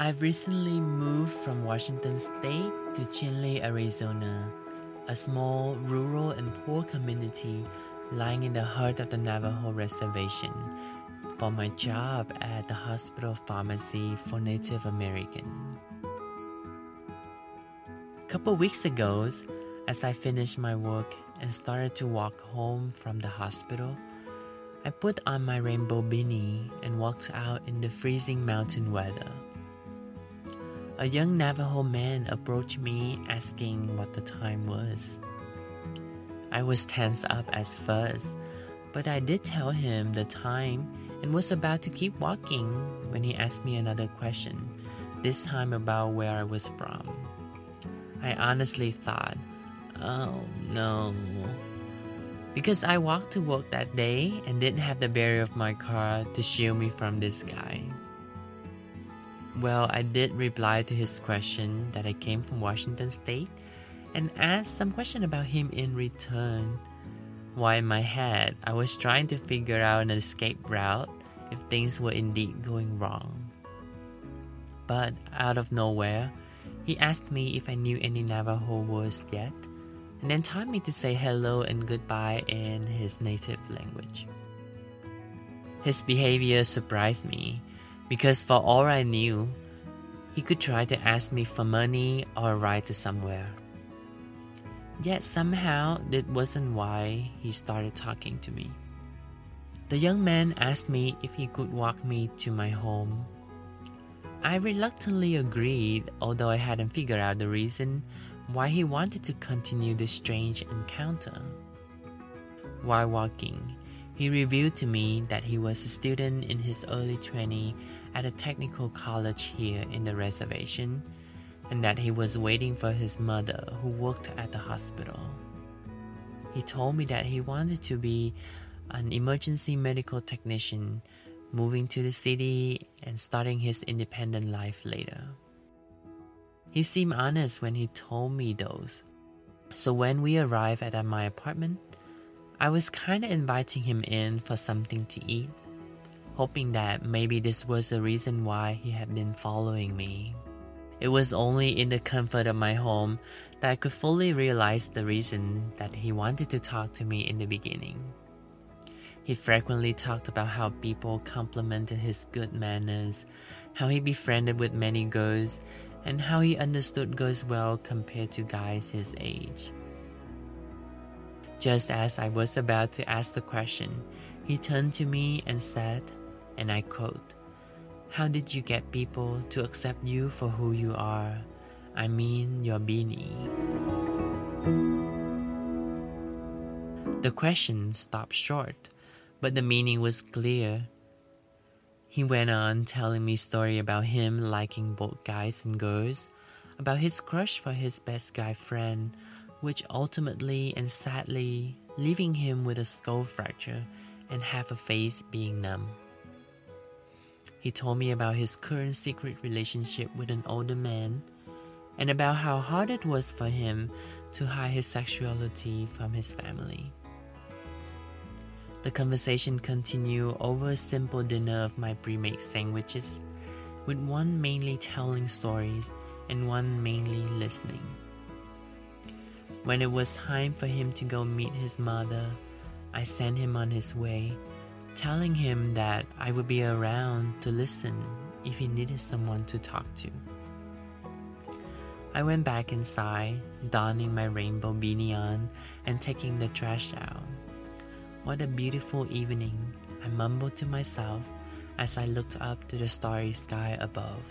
I've recently moved from Washington State to Chinle, Arizona, a small, rural, and poor community lying in the heart of the Navajo Reservation, for my job at the hospital pharmacy for Native American. A couple weeks ago, as I finished my work and started to walk home from the hospital, I put on my rainbow beanie and walked out in the freezing mountain weather. A young Navajo man approached me asking what the time was. I was tensed up as first, but I did tell him the time and was about to keep walking when he asked me another question, this time about where I was from. I honestly thought, oh no. Because I walked to work that day and didn't have the barrier of my car to shield me from this guy. Well, I did reply to his question that I came from Washington State and asked some question about him in return. Why in my head, I was trying to figure out an escape route if things were indeed going wrong. But out of nowhere, he asked me if I knew any Navajo words yet, and then taught me to say hello and goodbye in his native language. His behavior surprised me because for all I knew, he could try to ask me for money or a ride to somewhere. Yet somehow that wasn't why he started talking to me. The young man asked me if he could walk me to my home. I reluctantly agreed, although I hadn't figured out the reason why he wanted to continue this strange encounter. While walking, he revealed to me that he was a student in his early 20s at a technical college here in the reservation and that he was waiting for his mother who worked at the hospital. He told me that he wanted to be an emergency medical technician, moving to the city and starting his independent life later. He seemed honest when he told me those. So when we arrived at my apartment, I was kind of inviting him in for something to eat, hoping that maybe this was the reason why he had been following me. It was only in the comfort of my home that I could fully realize the reason that he wanted to talk to me in the beginning. He frequently talked about how people complimented his good manners, how he befriended with many girls, and how he understood girls well compared to guys his age. Just as I was about to ask the question, he turned to me and said, and I quote, How did you get people to accept you for who you are? I mean, your beanie. The question stopped short, but the meaning was clear. He went on telling me story about him liking both guys and girls, about his crush for his best guy friend which ultimately and sadly leaving him with a skull fracture and half a face being numb. He told me about his current secret relationship with an older man and about how hard it was for him to hide his sexuality from his family. The conversation continued over a simple dinner of my pre made sandwiches, with one mainly telling stories and one mainly listening. When it was time for him to go meet his mother, I sent him on his way, telling him that I would be around to listen if he needed someone to talk to. I went back inside, donning my rainbow beanie on and taking the trash out. What a beautiful evening, I mumbled to myself as I looked up to the starry sky above.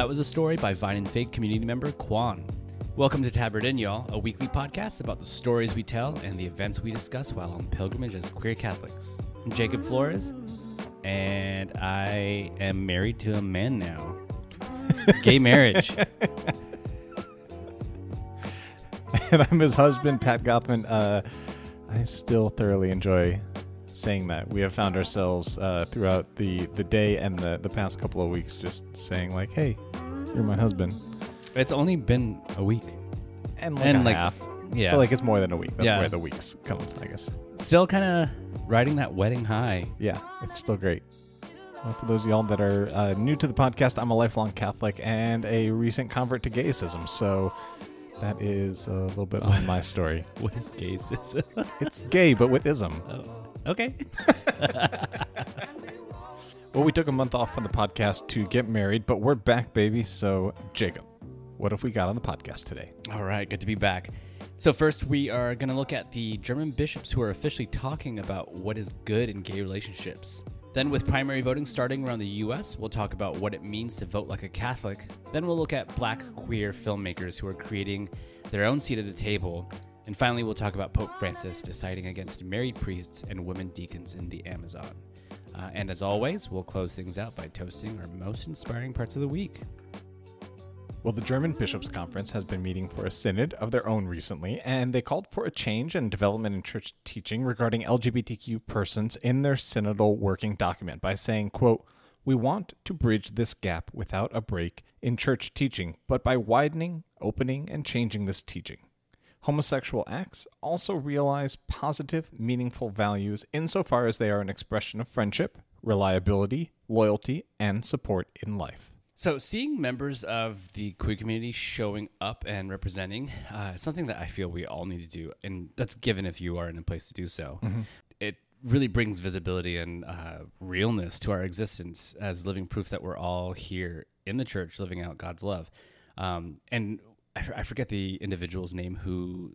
That was a story by Vine and Fig community member Quan. Welcome to Tabard Inn, y'all, a weekly podcast about the stories we tell and the events we discuss while on pilgrimage as queer Catholics. I'm Jacob Flores, and I am married to a man now. Gay marriage. and I'm his husband, Pat Goffman. Uh, I still thoroughly enjoy saying that. We have found ourselves uh, throughout the, the day and the, the past couple of weeks just saying, like, hey, you're my husband. It's only been a week. And like And, a like, half. yeah. So, like, it's more than a week. That's Yeah. where the weeks come, I guess. Still kind of riding that wedding high. Yeah, it's still great. Well, for those of y'all that are uh, new to the podcast, I'm a lifelong Catholic and a recent convert to gayism. So that is a little bit on my story. What is gaysism? It's gay, but with ism. oh, okay. Well, we took a month off from the podcast to get married, but we're back, baby. So, Jacob, what have we got on the podcast today? All right, good to be back. So, first, we are going to look at the German bishops who are officially talking about what is good in gay relationships. Then, with primary voting starting around the US, we'll talk about what it means to vote like a Catholic. Then, we'll look at black queer filmmakers who are creating their own seat at the table. And finally, we'll talk about Pope Francis deciding against married priests and women deacons in the Amazon. Uh, and as always, we'll close things out by toasting our most inspiring parts of the week. Well, the German Bishops' Conference has been meeting for a synod of their own recently, and they called for a change and development in church teaching regarding LGBTQ persons in their synodal working document by saying, quote, we want to bridge this gap without a break in church teaching, but by widening, opening, and changing this teaching. Homosexual acts also realize positive, meaningful values insofar as they are an expression of friendship, reliability, loyalty, and support in life. So, seeing members of the queer community showing up and representing uh, is something that I feel we all need to do, and that's given if you are in a place to do so. It really brings visibility and uh, realness to our existence as living proof that we're all here in the church, living out God's love. Um, and I, f- I forget the individual's name who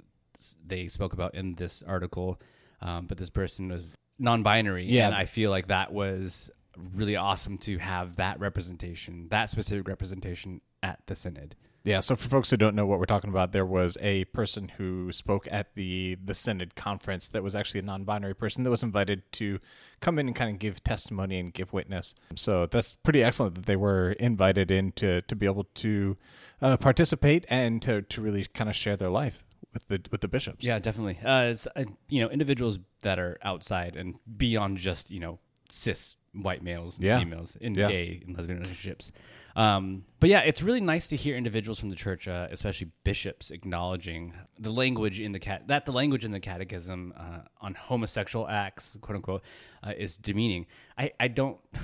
they spoke about in this article, um, but this person was non-binary, Yeah. and I feel like that was really awesome to have that representation, that specific representation at the synod. Yeah, so for folks who don't know what we're talking about, there was a person who spoke at the the Synod conference that was actually a non-binary person that was invited to come in and kind of give testimony and give witness. So that's pretty excellent that they were invited in to, to be able to uh, participate and to, to really kind of share their life with the with the bishops. Yeah, definitely. Uh, it's, uh, you know, individuals that are outside and beyond just you know cis white males and Yeah. females in Yeah. gay and lesbian relationships. Um, but yeah, it's really nice to hear individuals from the church, uh, especially bishops, acknowledging the language in the cat that the language in the catechism uh, on homosexual acts, quote unquote, uh, is demeaning. I, I don't.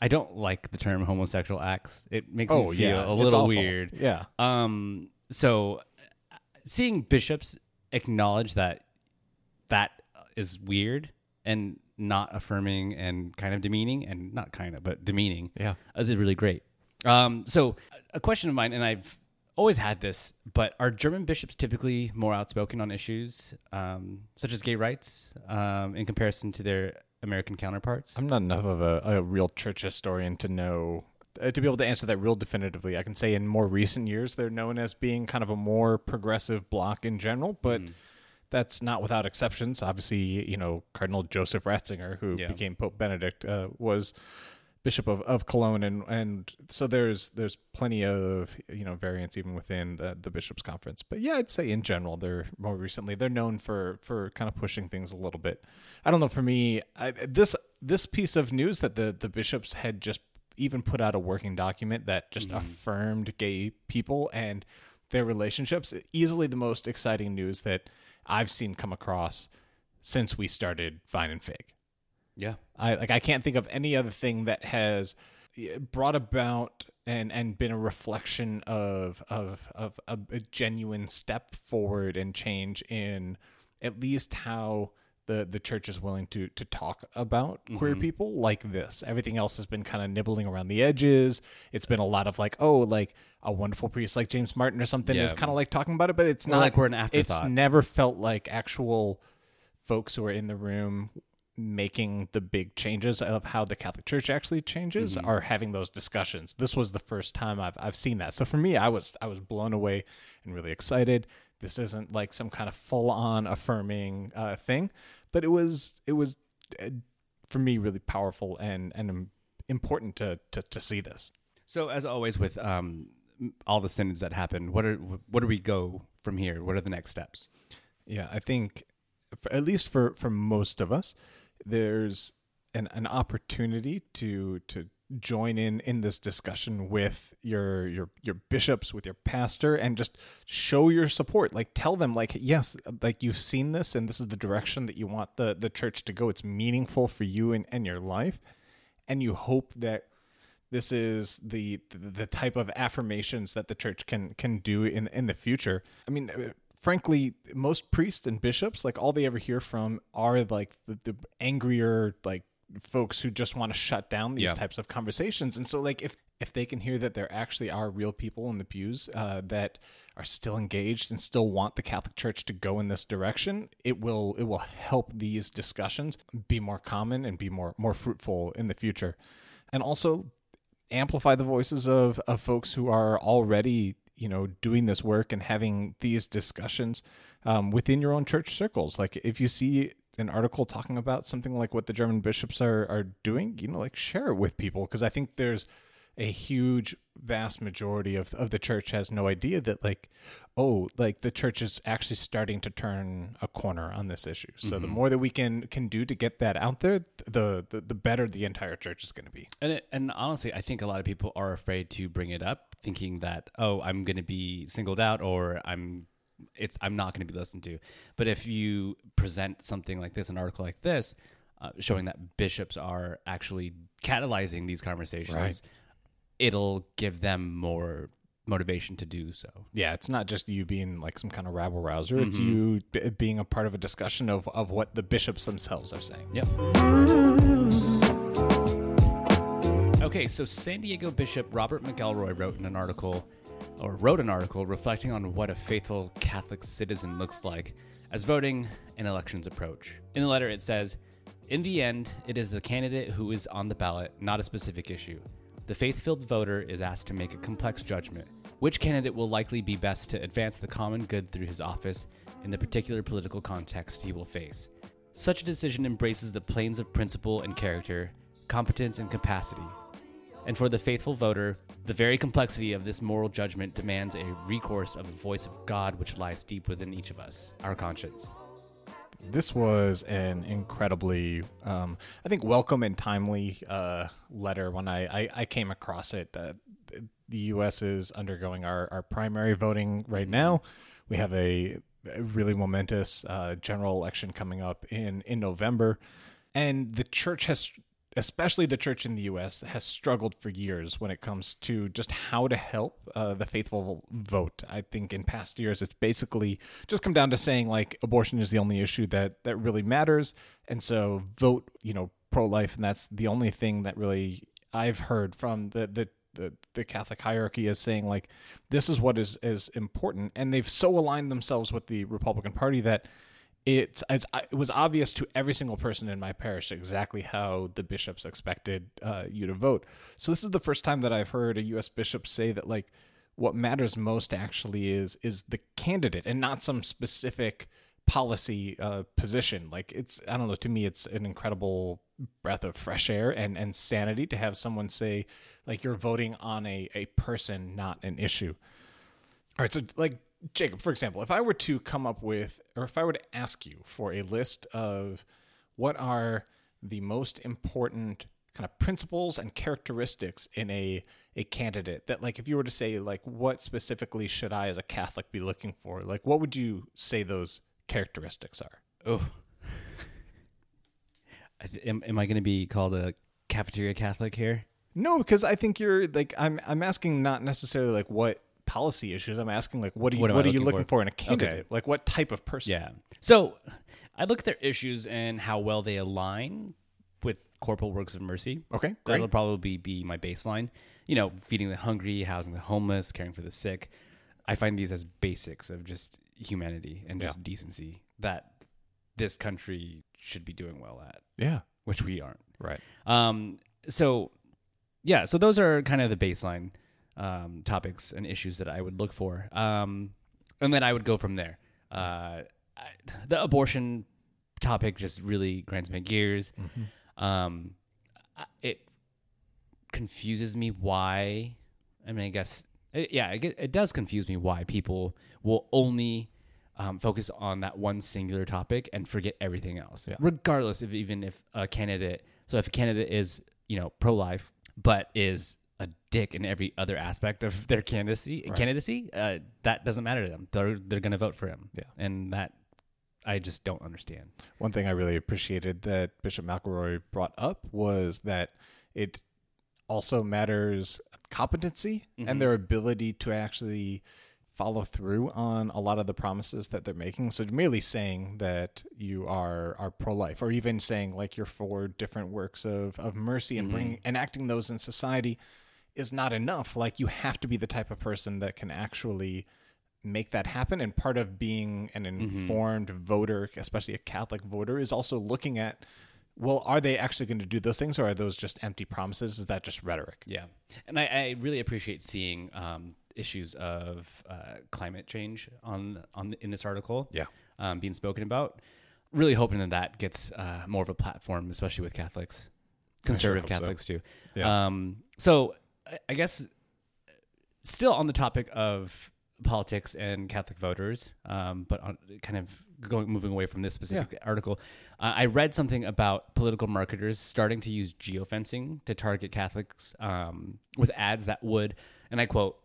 I don't like the term homosexual acts. It makes Oh me feel yeah, a little weird. Yeah, Um, so seeing bishops acknowledge that that is weird and not affirming and kind of demeaning and not kind of but demeaning yeah. is really great. Um, so a question of mine, and I've always had this, but are German bishops typically more outspoken on issues um, such as gay rights um, in comparison to their American counterparts? I'm not enough of a, a real church historian to know uh, to be able to answer that real definitively. I can say in more recent years they're known as being kind of a more progressive bloc in general, but Mm-hmm. that's not without exceptions. Obviously, you know Cardinal Joseph Ratzinger, who Yeah. became Pope Benedict, uh, was Bishop of, of Cologne, and and so there's there's plenty of you know variance even within the the bishops conference. But yeah, I'd say in general they're more recently they're known for for kind of pushing things a little bit. I don't know for me I, this this piece of news that the the bishops had just even put out a working document that just mm-hmm. affirmed gay people and their relationships easily the most exciting news that I've seen come across since we started Vine and Fig. Yeah. I like I can't think of any other thing that has eh, brought about and and been a reflection of of of a, a genuine step forward and change in at least how the the church is willing to to talk about queer mm-hmm. people like this. Everything else has been kind of nibbling around the edges. It's been a lot of like, oh, like a wonderful priest like James Martin or something is kind of like talking about it, but it's Or not like we're an afterthought. It's never felt like actual folks who are in the room making the big changes of how the Catholic Church actually changes Mm-hmm. are having those discussions. This was the first time I've I've seen that. So for me, I was I was blown away and really excited. This isn't like some kind of full on affirming uh, thing, but it was it was uh, for me really powerful and and important to to to see this. So as always with um, all the synods that happen, what are what do we go from here? What are the next steps? Yeah, I think for, at least for for most of us, there's an, an opportunity to to join in in this discussion with your your your bishops with your pastor and just show your support. Like tell them like yes like you've seen this and this is the direction that you want the the church to go. It's meaningful for you and, and your life. And you hope that this is the the type of affirmations that the church can can do in in the future. I mean frankly most priests and bishops like all they ever hear from are like the, the angrier like folks who just want to shut down these Yeah. types of conversations. And so, like, if if they can hear that there actually are real people in the pews uh, that are still engaged and still want the Catholic Church to go in this direction, it will it will help these discussions be more common and be more more fruitful in the future, and also amplify the voices of of folks who are already you know doing this work and having these discussions um, within your own church circles. Like if you see an article talking about something like what the german bishops are are doing you know like share it with people because i think there's a huge vast majority of, of the church has no idea that like oh like the church is actually starting to turn a corner on this issue so the more that we can can do to get that out there the the, the better the entire church is going to be And it, and honestly, I think a lot of people are afraid to bring it up, thinking that oh, I'm going to be singled out or I'm it's I'm not going to be listened to. But if you present something like this, an article like this, uh, showing that bishops are actually catalyzing these conversations, Right. It'll give them more motivation to do so. Yeah, it's not just you being like some kind of rabble rouser. It's you b- being a part of a discussion of, of what the bishops themselves are saying. Yep. Okay, so San Diego Bishop Robert McElroy wrote in an article, or wrote an article reflecting on what a faithful Catholic citizen looks like as voting and elections approach. In the letter, it says, In the end, it is the candidate who is on the ballot, not a specific issue. The faith filled voter is asked to make a complex judgment. Which candidate will likely be best to advance the common good through his office in the particular political context he will face? Such a decision embraces the planes of principle and character, competence and capacity. And for the faithful voter, the very complexity of this moral judgment demands a recourse of the voice of God which lies deep within each of us, our conscience. This was an incredibly, um, I think, welcome and timely uh, letter when I, I, I came across it. Uh, the U.S. is undergoing our, our primary voting right now. We have a, a really momentous uh, general election coming up in, in November. And the church has, especially the church in the U.S., has struggled for years when it comes to just how to help uh, the faithful vote. I think in past years, it's basically just come down to saying like abortion is the only issue that that really matters, and so vote, you know, pro-life, and that's the only thing that really I've heard from the the the, the Catholic hierarchy is saying like this is what is is important, and they've so aligned themselves with the Republican Party that it it was obvious to every single person in my parish exactly how the bishops expected uh, you to vote. So this is the first time that I've heard a U.S. bishop say that like what matters most actually is is the candidate and not some specific policy uh, position. Like it's I don't know. To me, it's an incredible breath of fresh air and and sanity to have someone say like you're voting on a a person, not an issue. All right, so like Jacob, for example, if I were to come up with, or if I were to ask you for a list of what are the most important kind of principles and characteristics in a a candidate that like if you were to say like what specifically should I as a Catholic be looking for like what would you say those characteristics are Oh. Am, am I going to be called a cafeteria Catholic here? no because I think you're like I'm I'm asking not necessarily like what policy issues I'm asking like what do you What what, are you looking looking for? for in a candidate like what type of person Yeah. So I look at their issues and how well they align with corporal works of mercy. okay great That'll probably be my baseline. You know, feeding the hungry, housing the homeless, caring for the sick. I find these as basics of just humanity and just decency that this country should be doing well at, yeah which we aren't. right Um, so, yeah, so those are kind of the baseline um, topics and issues that I would look for. Um, and then I would go from there. Uh, I, the abortion topic just really grinds my gears. Um, it confuses me why. I mean, I guess, it, yeah, it, it does confuse me why people will only um, focus on that one singular topic and forget everything else, Yeah. regardless of even if a candidate. So if a candidate is you know pro life but is dick in every other aspect of their candidacy, Right. candidacy, uh, that doesn't matter to them. They're they're going to vote for him. Yeah. and that I just don't understand. One thing I really appreciated that Bishop McElroy brought up was that it also matters competency Mhm. and their ability to actually follow through on a lot of the promises that they're making. So merely saying that you are are pro life, or even saying like you're for different works of, of mercy and bringing enacting those in society is not enough. Like you have to be the type of person that can actually make that happen. And part of being an informed voter, especially a Catholic voter, is also looking at well, are they actually going to do those things, or are those just empty promises? Is that just rhetoric? Yeah, and I, I really appreciate seeing um, issues of uh, climate change on on in this article. Yeah. um, being spoken about. Really hoping that that gets uh, more of a platform, especially with Catholics, conservative hope so. Catholics too. Yeah. Um, so I- guess still on the topic of politics and Catholic voters, um, but on, kind of going moving away from this specific article, uh, I read something about political marketers starting to use geofencing to target Catholics um, with ads that would, and I quote,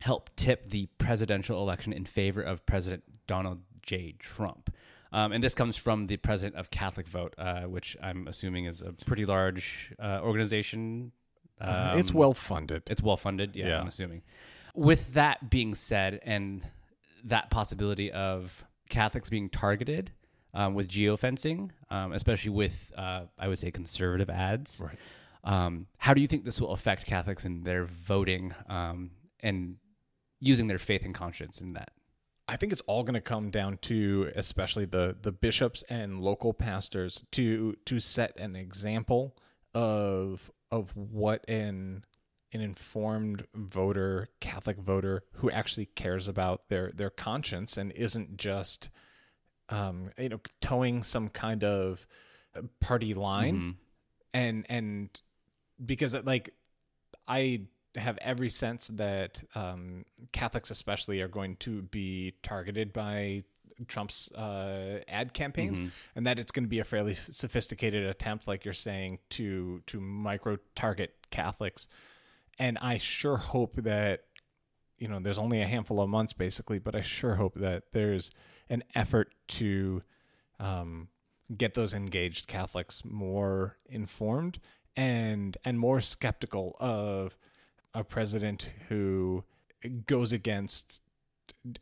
help tip the presidential election in favor of President Donald J. Trump. Um, and this comes from the president of Catholic Vote, uh, which I'm assuming is a pretty large uh, organization. It's Um, well funded. it's well funded. Yeah, Yeah. I'm assuming. With that being said, and that possibility of Catholics being targeted um, with geofencing, um, especially with, uh, I would say, conservative ads, Right. um, how do you think this will affect Catholics in their voting um, and using their faith and conscience in that? I think it's all going to come down to especially the the bishops and local pastors to to set an example of of what an an informed voter, Catholic voter who actually cares about their their conscience and isn't just um you know toeing some kind of party line Mhm. and and because like I have every sense that um, Catholics especially are going to be targeted by Trump's uh, ad campaigns, Mhm. and that it's going to be a fairly sophisticated attempt, like you're saying, to to micro target Catholics. And I sure hope that you know there's only a handful of months basically, but I sure hope that there's an effort to um, get those engaged Catholics more informed and and more skeptical of a president who goes against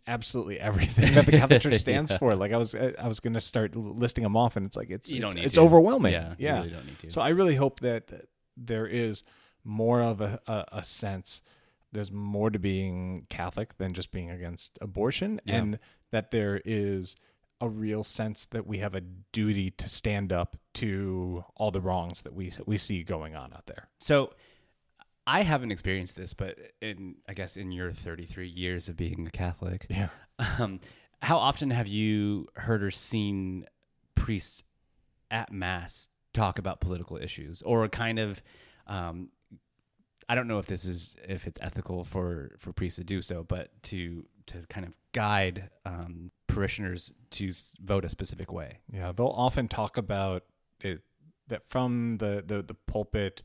absolutely everything that the Catholic Church stands Yeah. for. Like I was I was going to start listing them off, and it's like it's You don't it's, need it's to. overwhelming. Yeah, you yeah. really don't need to. So I really hope that, that there is more of a, a, a sense. There's more to being Catholic than just being against abortion, Yeah. and that there is a real sense that we have a duty to stand up to all the wrongs that we we see going on out there. So I haven't experienced this, but in I guess in your 33 years of being a Catholic, Yeah. um, how often have you heard or seen priests at mass talk about political issues, or kind of? Um, I don't know if this is if it's ethical for for priests to do so, but to to kind of guide um, parishioners to s- vote a specific way. Yeah, they'll often talk about it that from the, the, the pulpit,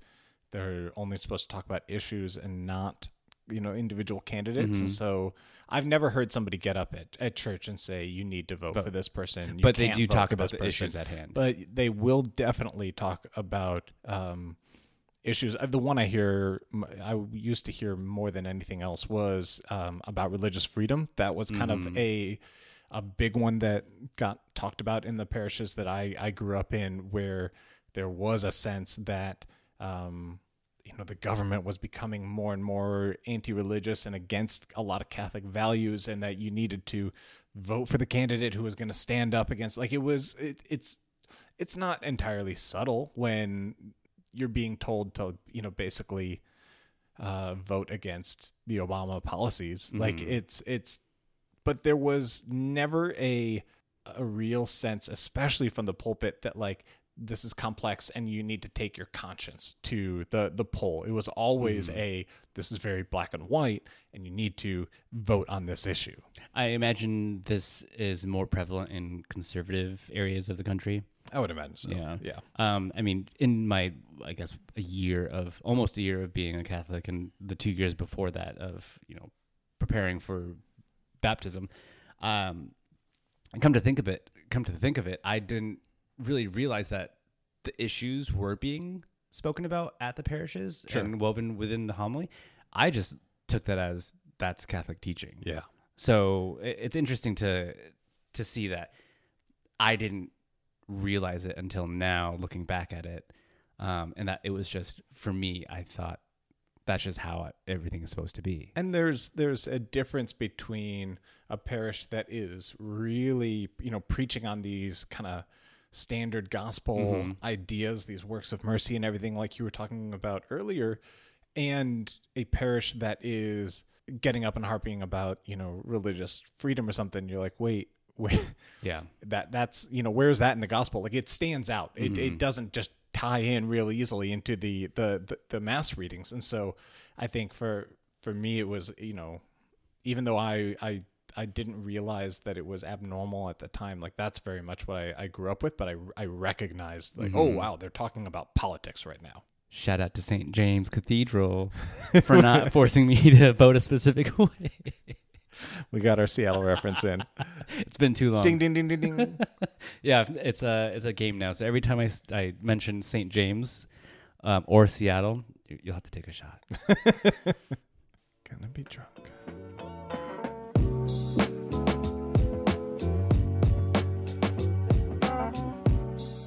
they're only supposed to talk about issues and not, you know, individual candidates. And Mhm. so I've never heard somebody get up at, at church and say, you need to vote, Vote. for this person. you but they do talk about the person." issues at hand. But they will definitely talk about um, issues. Uh, The one I hear, i used to hear more than anything else was um, about religious freedom. That was kind of Mhm. a a big one that got talked about in the parishes that I I grew up in, where there was a sense that. Um, you know the government was becoming more and more anti-religious and against a lot of catholic values and that you needed to vote for the candidate who was going to stand up against like it was it, it's it's not entirely subtle when you're being told to you know basically uh, vote against the Obama policies. Like Mhm. it's it's, but there was never a a real sense, especially from the pulpit, that like this is complex and you need to take your conscience to the the poll. It was always a this is very black and white and you need to vote on this issue. I imagine this is more prevalent in conservative areas of the country. I would imagine so. Yeah. Yeah. Um, I mean, in my, I guess, a year of almost a year of being a Catholic, and the two years before that of you know preparing for baptism, um, and come to think of it, come to think of it, I didn't really realize that the issues were being spoken about at the parishes Sure. and woven within the homily. I just took that as that's Catholic teaching. Yeah. So it's interesting to to see that I didn't realize it until now, looking back at it, um, and that it was just for me. I thought that's just how everything is supposed to be. And there's there's a difference between a parish that is really, you know, preaching on these kind of standard gospel ideas, these works of mercy and everything like you were talking about earlier, and a parish that is getting up and harping about, you know, religious freedom or something. You're like, wait, wait, Yeah, that that's you know where's that in the gospel like it stands out it, Mm-hmm. it doesn't just tie in real easily into the, the the the mass readings and so i think for for me it was you know even though i i i didn't realize that it was abnormal at the time like that's very much what i, I grew up with but i i recognized like oh Mm-hmm. wow they're talking about politics right now shout out to St. James Cathedral for not forcing me to vote a specific way. we got our seattle reference in it's been too long. ding ding ding ding ding Yeah, it's a it's a game now. So every time I, I mention St. James um, or Seattle, you- you'll have to take a shot. gonna be drunk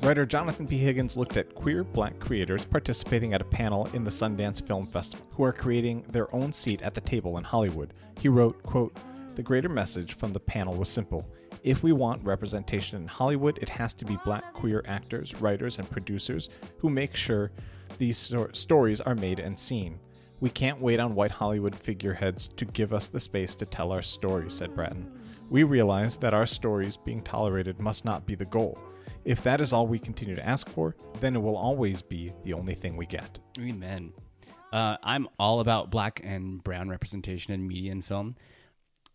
Writer Jonathan P. Higgins looked at queer black creators participating at a panel in the Sundance Film Festival who are creating their own seat at the table in Hollywood. He wrote, quote, The greater message from the panel was simple. If we want representation in Hollywood, it has to be black queer actors, writers, and producers who make sure these stor- stories are made and seen. We can't wait on white Hollywood figureheads to give us the space to tell our stories, said Bratton. We realize that our stories being tolerated must not be the goal. If that is all we continue to ask for, then it will always be the only thing we get. Amen. Uh, I'm all about black and brown representation in media and film.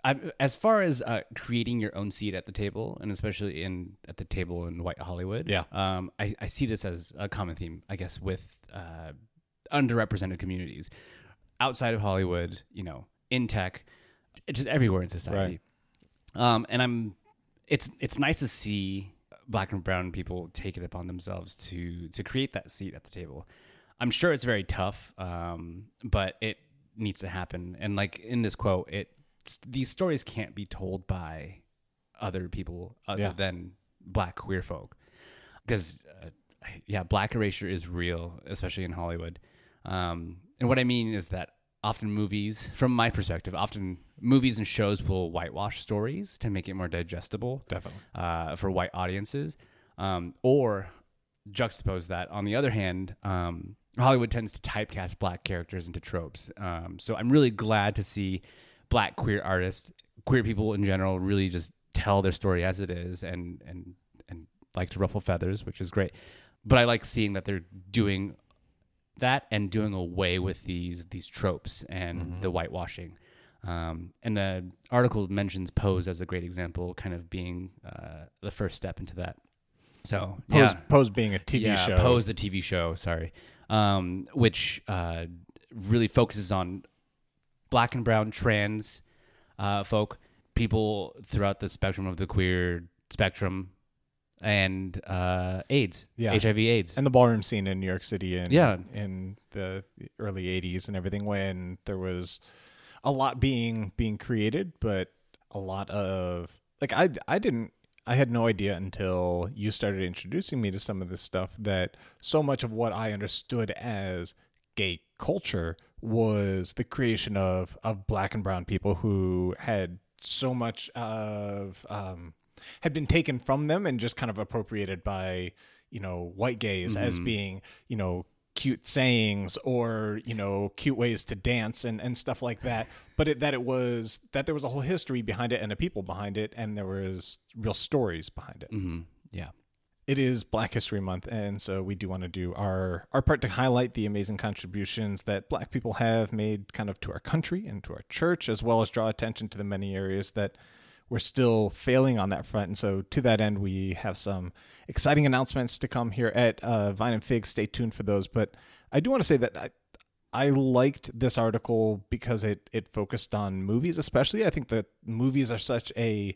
I, as far as uh, creating your own seat at the table, and especially in at the table in White Hollywood, Yeah. um, I, I see this as a common theme, I guess, with uh, underrepresented communities outside of Hollywood. You know, in tech, just everywhere in society. Um, and I'm, it's it's nice to see black and brown people take it upon themselves to to create that seat at the table. I'm sure it's very tough, um, but it needs to happen. And like in this quote, it these stories can't be told by other people other Yeah. than black queer folk, because uh, yeah, black erasure is real, especially in Hollywood. Um, and what I mean is that often movies, from my perspective, often movies and shows will whitewash stories to make it more digestible Definitely. uh, for white audiences, um, or juxtapose that. On the other hand, um, Hollywood tends to typecast black characters into tropes. Um, so I'm really glad to see black queer artists, queer people in general, really just tell their story as it is, and and and like to ruffle feathers, which is great. But I like seeing that they're doing that and doing away with these these tropes and the whitewashing. Um, and the article mentions Pose as a great example, kind of being uh, the first step into that. So Pose, yeah, Pose being a TV yeah, show. Pose the TV show, sorry, um, which uh, really focuses on black and brown trans uh, folk, people throughout the spectrum of the queer spectrum, and uh, AIDS, Yeah. HIV/AIDS. and the ballroom scene in New York City in Yeah. in the early 80s and everything when there was a lot being being created but a lot of like I I didn't I had no idea until you started introducing me to some of this stuff that so much of what I understood as gay culture was the creation of of black and brown people who had so much of um had been taken from them and just kind of appropriated by you know white gays as being you know cute sayings or you know cute ways to dance and and stuff like that. But it, that it was that there was a whole history behind it and a people behind it and there was real stories behind it. Hmm Yeah. it is Black History Month, and so we do want to do our our part to highlight the amazing contributions that Black people have made, kind of to our country and to our church, as well as draw attention to the many areas that we're still failing on that front. And so, to that end, we have some exciting announcements to come here at uh, Vine and Fig. Stay tuned for those. But I do want to say that I, I liked this article because it it focused on movies, especially. I think that movies are such a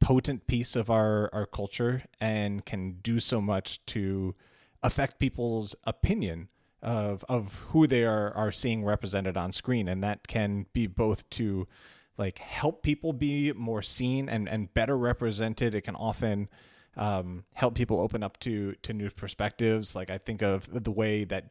potent piece of our our culture and can do so much to affect people's opinion of of who they are are seeing represented on screen and that can be both to like help people be more seen and and better represented. It can often um, help people open up to to new perspectives. Like i think of the way that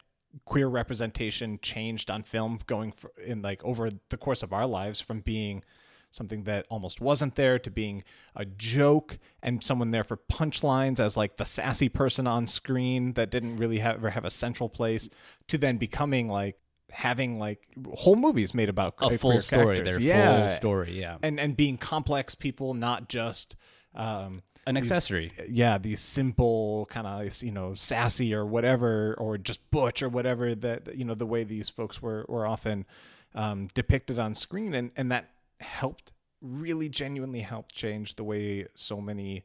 queer representation changed on film going for, in like over the course of our lives from being something that almost wasn't there to being a joke and someone there for punchlines as like the sassy person on screen that didn't really have, ever have a central place to then becoming like having like whole movies made about a full story. characters. Their yeah. full story. Yeah, and and being complex people, not just um, an these- accessory. yeah, these simple kind of you know sassy or whatever, or just butch or whatever that you know the way these folks were were often um, depicted on screen, and and that helped really genuinely helped change the way so many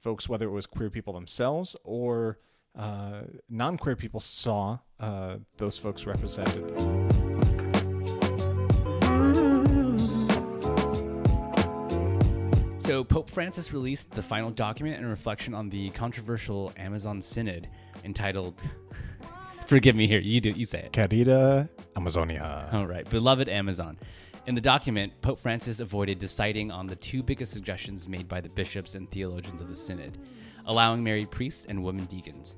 folks, whether it was queer people themselves or uh, non-queer people, saw uh, those folks represented. So, Pope Francis released the final document and reflection on the controversial Amazon Synod entitled, Forgive me here, you do, you say it. Querida Amazonia. All right, beloved Amazon. In the document, Pope Francis avoided deciding on the two biggest suggestions made by the bishops and theologians of the Synod, allowing married priests and women deacons.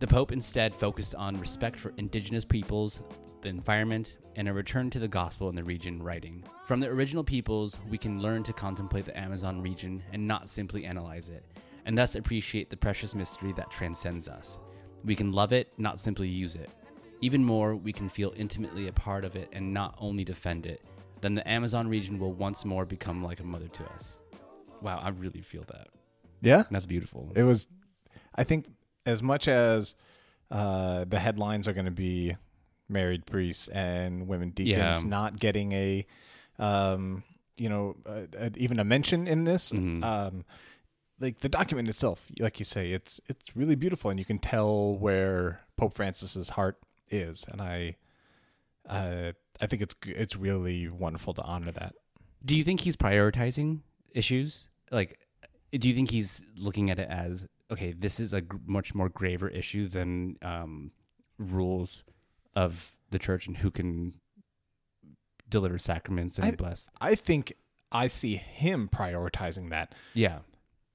The Pope instead focused on respect for indigenous peoples, the environment, and a return to the gospel in the region, writing From the original peoples, we can learn to contemplate the Amazon region and not simply analyze it, and thus appreciate the precious mystery that transcends us. We can love it, not simply use it. Even more, we can feel intimately a part of it and not only defend it. Then the Amazon region will once more become like a mother to us. Wow, I really feel that. Yeah, That's beautiful. it was. I think as much as uh, the headlines are going to be married priests and women deacons Yeah. not getting a, um, you know, uh, even a mention in this. Mhm. Um, like the document itself, like you say, it's it's really beautiful, and you can tell where Pope Francis's heart is, and I, uh, I think it's it's really wonderful to honor that. Do you think he's prioritizing issues? Like, do you think he's looking at it as okay, this is a much more graver issue than um, rules of the church and who can deliver sacraments and I- bless? I think I see him prioritizing that. Yeah,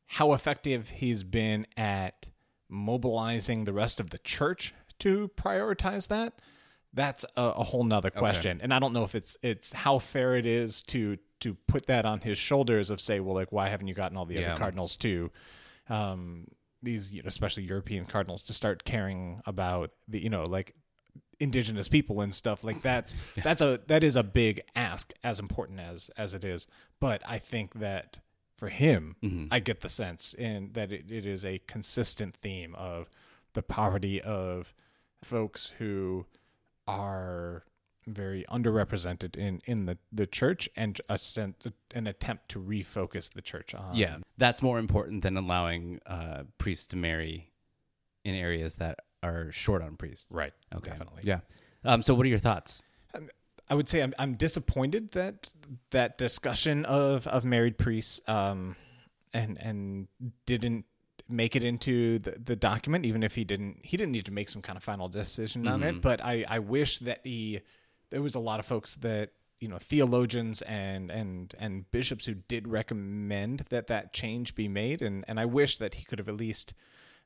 how effective he's been at mobilizing the rest of the church to prioritize that that's a, a whole nother question. And i don't know if it's it's how fair it is to to put that on his shoulders of say well like why haven't you gotten all the Yeah. other cardinals too? Um these you know, especially european cardinals to start caring about the you know like indigenous people and stuff like that's that's a that is a big ask as important as as it is. But i think that for him Mhm. i get the sense in that it, it is a consistent theme of the poverty of folks who are very underrepresented in in the the church and a an attempt to refocus the church on yeah. That's more important than allowing uh, priests to marry in areas that are short on priests. right Okay, definitely Yeah. Um, so, what are your thoughts? I would say I'm I'm disappointed that that discussion of of married priests um and and didn't make it into the, the document even if he didn't he didn't need to make some kind of final decision on it but I I wish that he there was a lot of folks that you know theologians and and and bishops who did recommend that that change be made and and I wish that he could have at least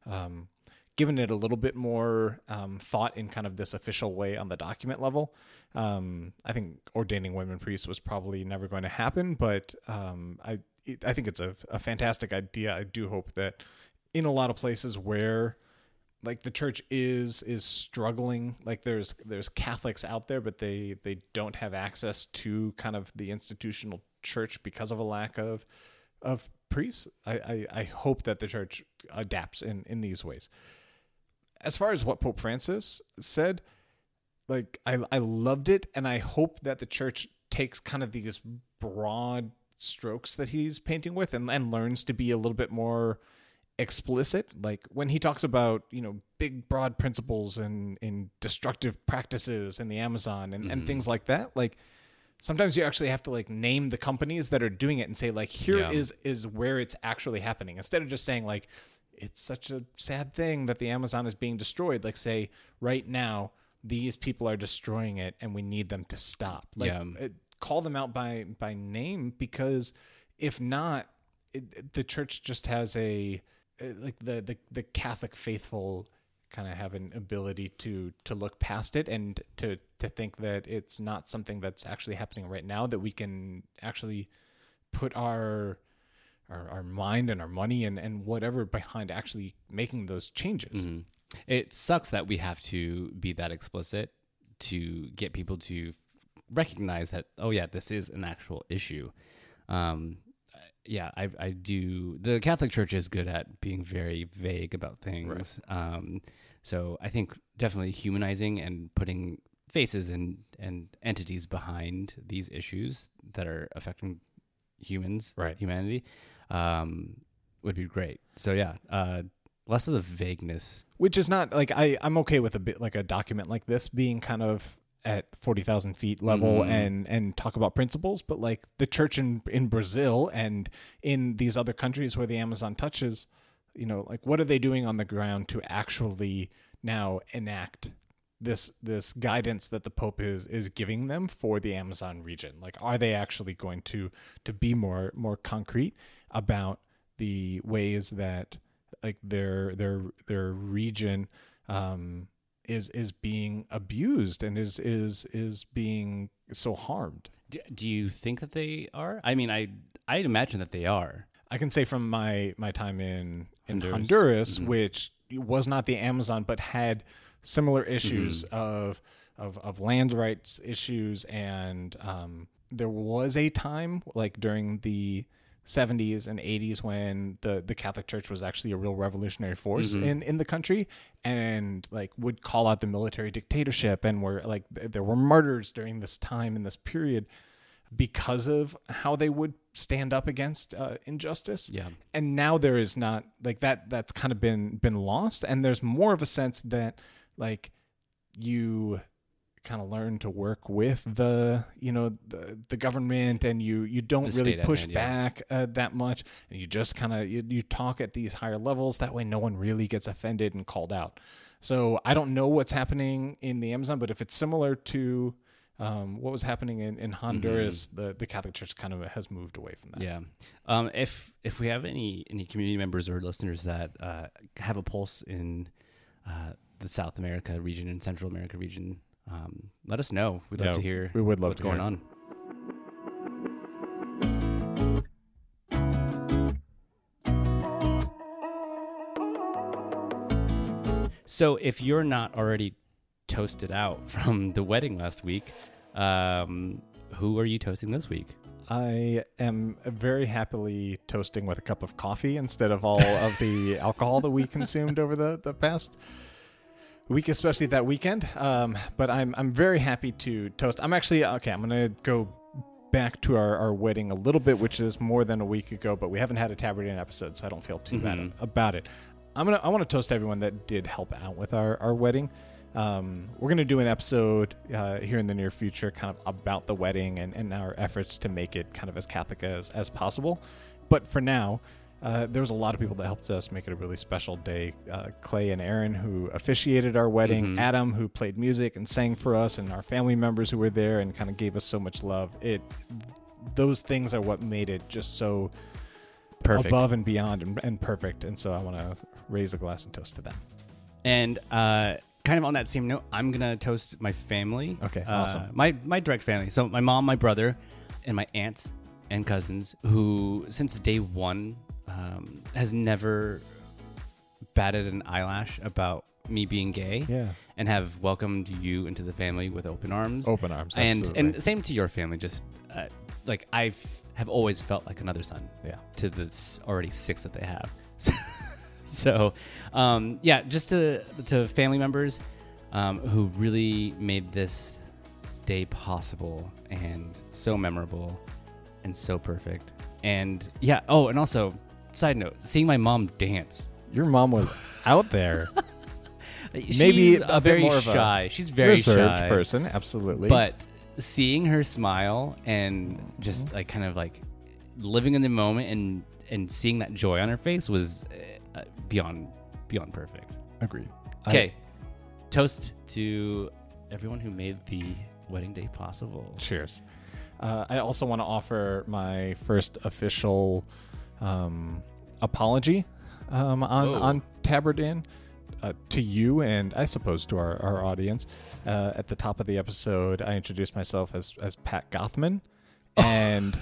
um given it a little bit more um, thought in kind of this official way on the document level. Um, I think ordaining women priests was probably never going to happen, but um, I I think it's a, a fantastic idea. I do hope that in a lot of places where like the church is is struggling like there's there's catholics out there but they they don't have access to kind of the institutional church because of a lack of of priests. I, I, I hope that the church adapts in, in these ways. As far as what Pope Francis said, like I, I loved it, and I hope that the church takes kind of these broad strokes that he's painting with and, and learns to be a little bit more explicit like when he talks about you know big broad principles and in destructive practices in the amazon and, and things like that like sometimes you actually have to like name the companies that are doing it and say like here Yeah. is is where it's actually happening instead of just saying like it's such a sad thing that the amazon is being destroyed like say right now these people are destroying it and we need them to stop like Yeah. uh, call them out by by name because if not it, the church just has a like the the, the catholic faithful kind of have an ability to to look past it and to to think that it's not something that's actually happening right now that we can actually put our our, our mind and our money and, and whatever behind actually making those changes. Mhm. It sucks that we have to be that explicit to get people to recognize that. Oh yeah, this is an actual issue. Um, yeah, I, I do. The Catholic Church is good at being very vague about things. Um, so I think definitely humanizing and putting faces and and entities behind these issues that are affecting humans, Right. Humanity, um, would be great. So yeah, uh, less of the vagueness. Which is not like I, I'm okay with a bit like a document like this being kind of at 40,000 feet level Mhm. and, and talk about principles, but like the church in, in Brazil and in these other countries where the Amazon touches, you know, like what are they doing on the ground to actually now enact this this guidance that the pope is is giving them for the Amazon region like are they actually going to to be more more concrete about the ways that like their their their region um is is being abused and is is is being so harmed Do, do you think that they are? I mean, I I'd imagine that they are. I can say from my my time in in Honduras. Honduras, Mhm. which was not the Amazon, but had similar issues of of of land rights issues, and um, there was a time like during the 70s and 80s when the the Catholic Church was actually a real revolutionary force Mhm. in in the country and like would call out the military dictatorship and were like th- there were murders during this time in this period because of how they would stand up against uh, injustice Yeah. and now there is not like that that's kind of been been lost and there's more of a sense that like you kind of learn to work with the you know the, the government and you you don't The really push hand, yeah. back uh, that much. And you just kind of you, you talk at these higher levels. That way no one really gets offended and called out. So i don't know what's happening in the amazon but if it's similar to um, what was happening in, in honduras the, the catholic church kind of has moved away from that. Yeah. Um, if if we have any any community members or listeners that uh, have a pulse in uh, the South America region and Central America region, um, let us know. We'd love to hear we would love what's going on. So, if you're not already toasted out from the wedding last week, um, who are you toasting this week? I am very happily toasting with a cup of coffee instead of all of the alcohol that we consumed over the, the past week, especially that weekend. Um, but I'm I'm very happy to toast. I'm actually okay. I'm gonna go back to our, our wedding a little bit, which is more than a week ago, but we haven't had a Tabard Inn episode, so I don't feel too bad Mhm. about it. I'm gonna I want to toast everyone that did help out with our our wedding. Um, we're gonna do an episode uh, here in the near future, kind of about the wedding and, and our efforts to make it kind of as Catholic as as possible. But for now, uh, there was a lot of people that helped us make it a really special day. Uh, Clay and Aaron, who officiated our wedding, Mhm. Adam, who played music and sang for us, and our family members who were there and kind of gave us so much love. It those things are what made it just so Perfect. above and beyond and, and perfect. And so I want to raise a glass and toast to them. And uh, kind of on that same note, I'm gonna toast my family. Okay, Uh, awesome. My my direct family. So my mom, my brother, and my aunts and cousins, who since day one um, has never batted an eyelash about me being gay. Yeah. and have welcomed you into the family with open arms. Open arms, and absolutely. and same to your family. Just uh, like I have always felt like another son. Yeah. To the already six that they have. so, um, yeah, just to to family members um, who really made this day possible and so memorable and so perfect. And yeah, oh, and also side note, seeing my mom dance. Your mom was out there. She's Maybe a, a bit very more of a shy. She's very reserved shy person, absolutely. but seeing her smile and just Mm-hmm. like kind of like living in the moment and and seeing that joy on her face was uh, beyond beyond perfect. agreed. Okay, toast to everyone who made the wedding day possible. Cheers. Uh, I also want to offer my first official um, apology um, on Whoa. on Tabard Inn uh, to you and I suppose to our, our audience. Uh, at the top of the episode, I introduced myself as as Pat Gothman, and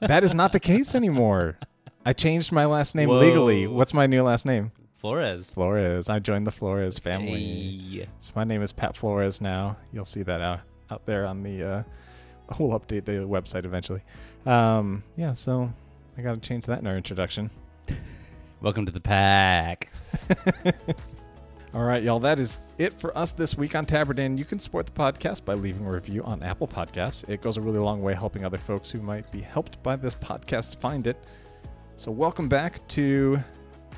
that is not the case anymore. I changed my last name legally. What's my new last name? Flores Flores. I joined the Flores family. Hey. So my name is Pat Flores now. You'll see that out out there on the. Uh, we'll update the website eventually. Um, yeah, so I got to change that in our introduction. Welcome to the pack. All right, y'all. That is it for us this week on Tabard You can support the podcast by leaving a review on Apple Podcasts. It goes a really long way helping other folks who might be helped by this podcast find it. So welcome back to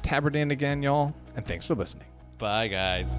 Tabard again, y'all, and thanks for listening. Bye, guys.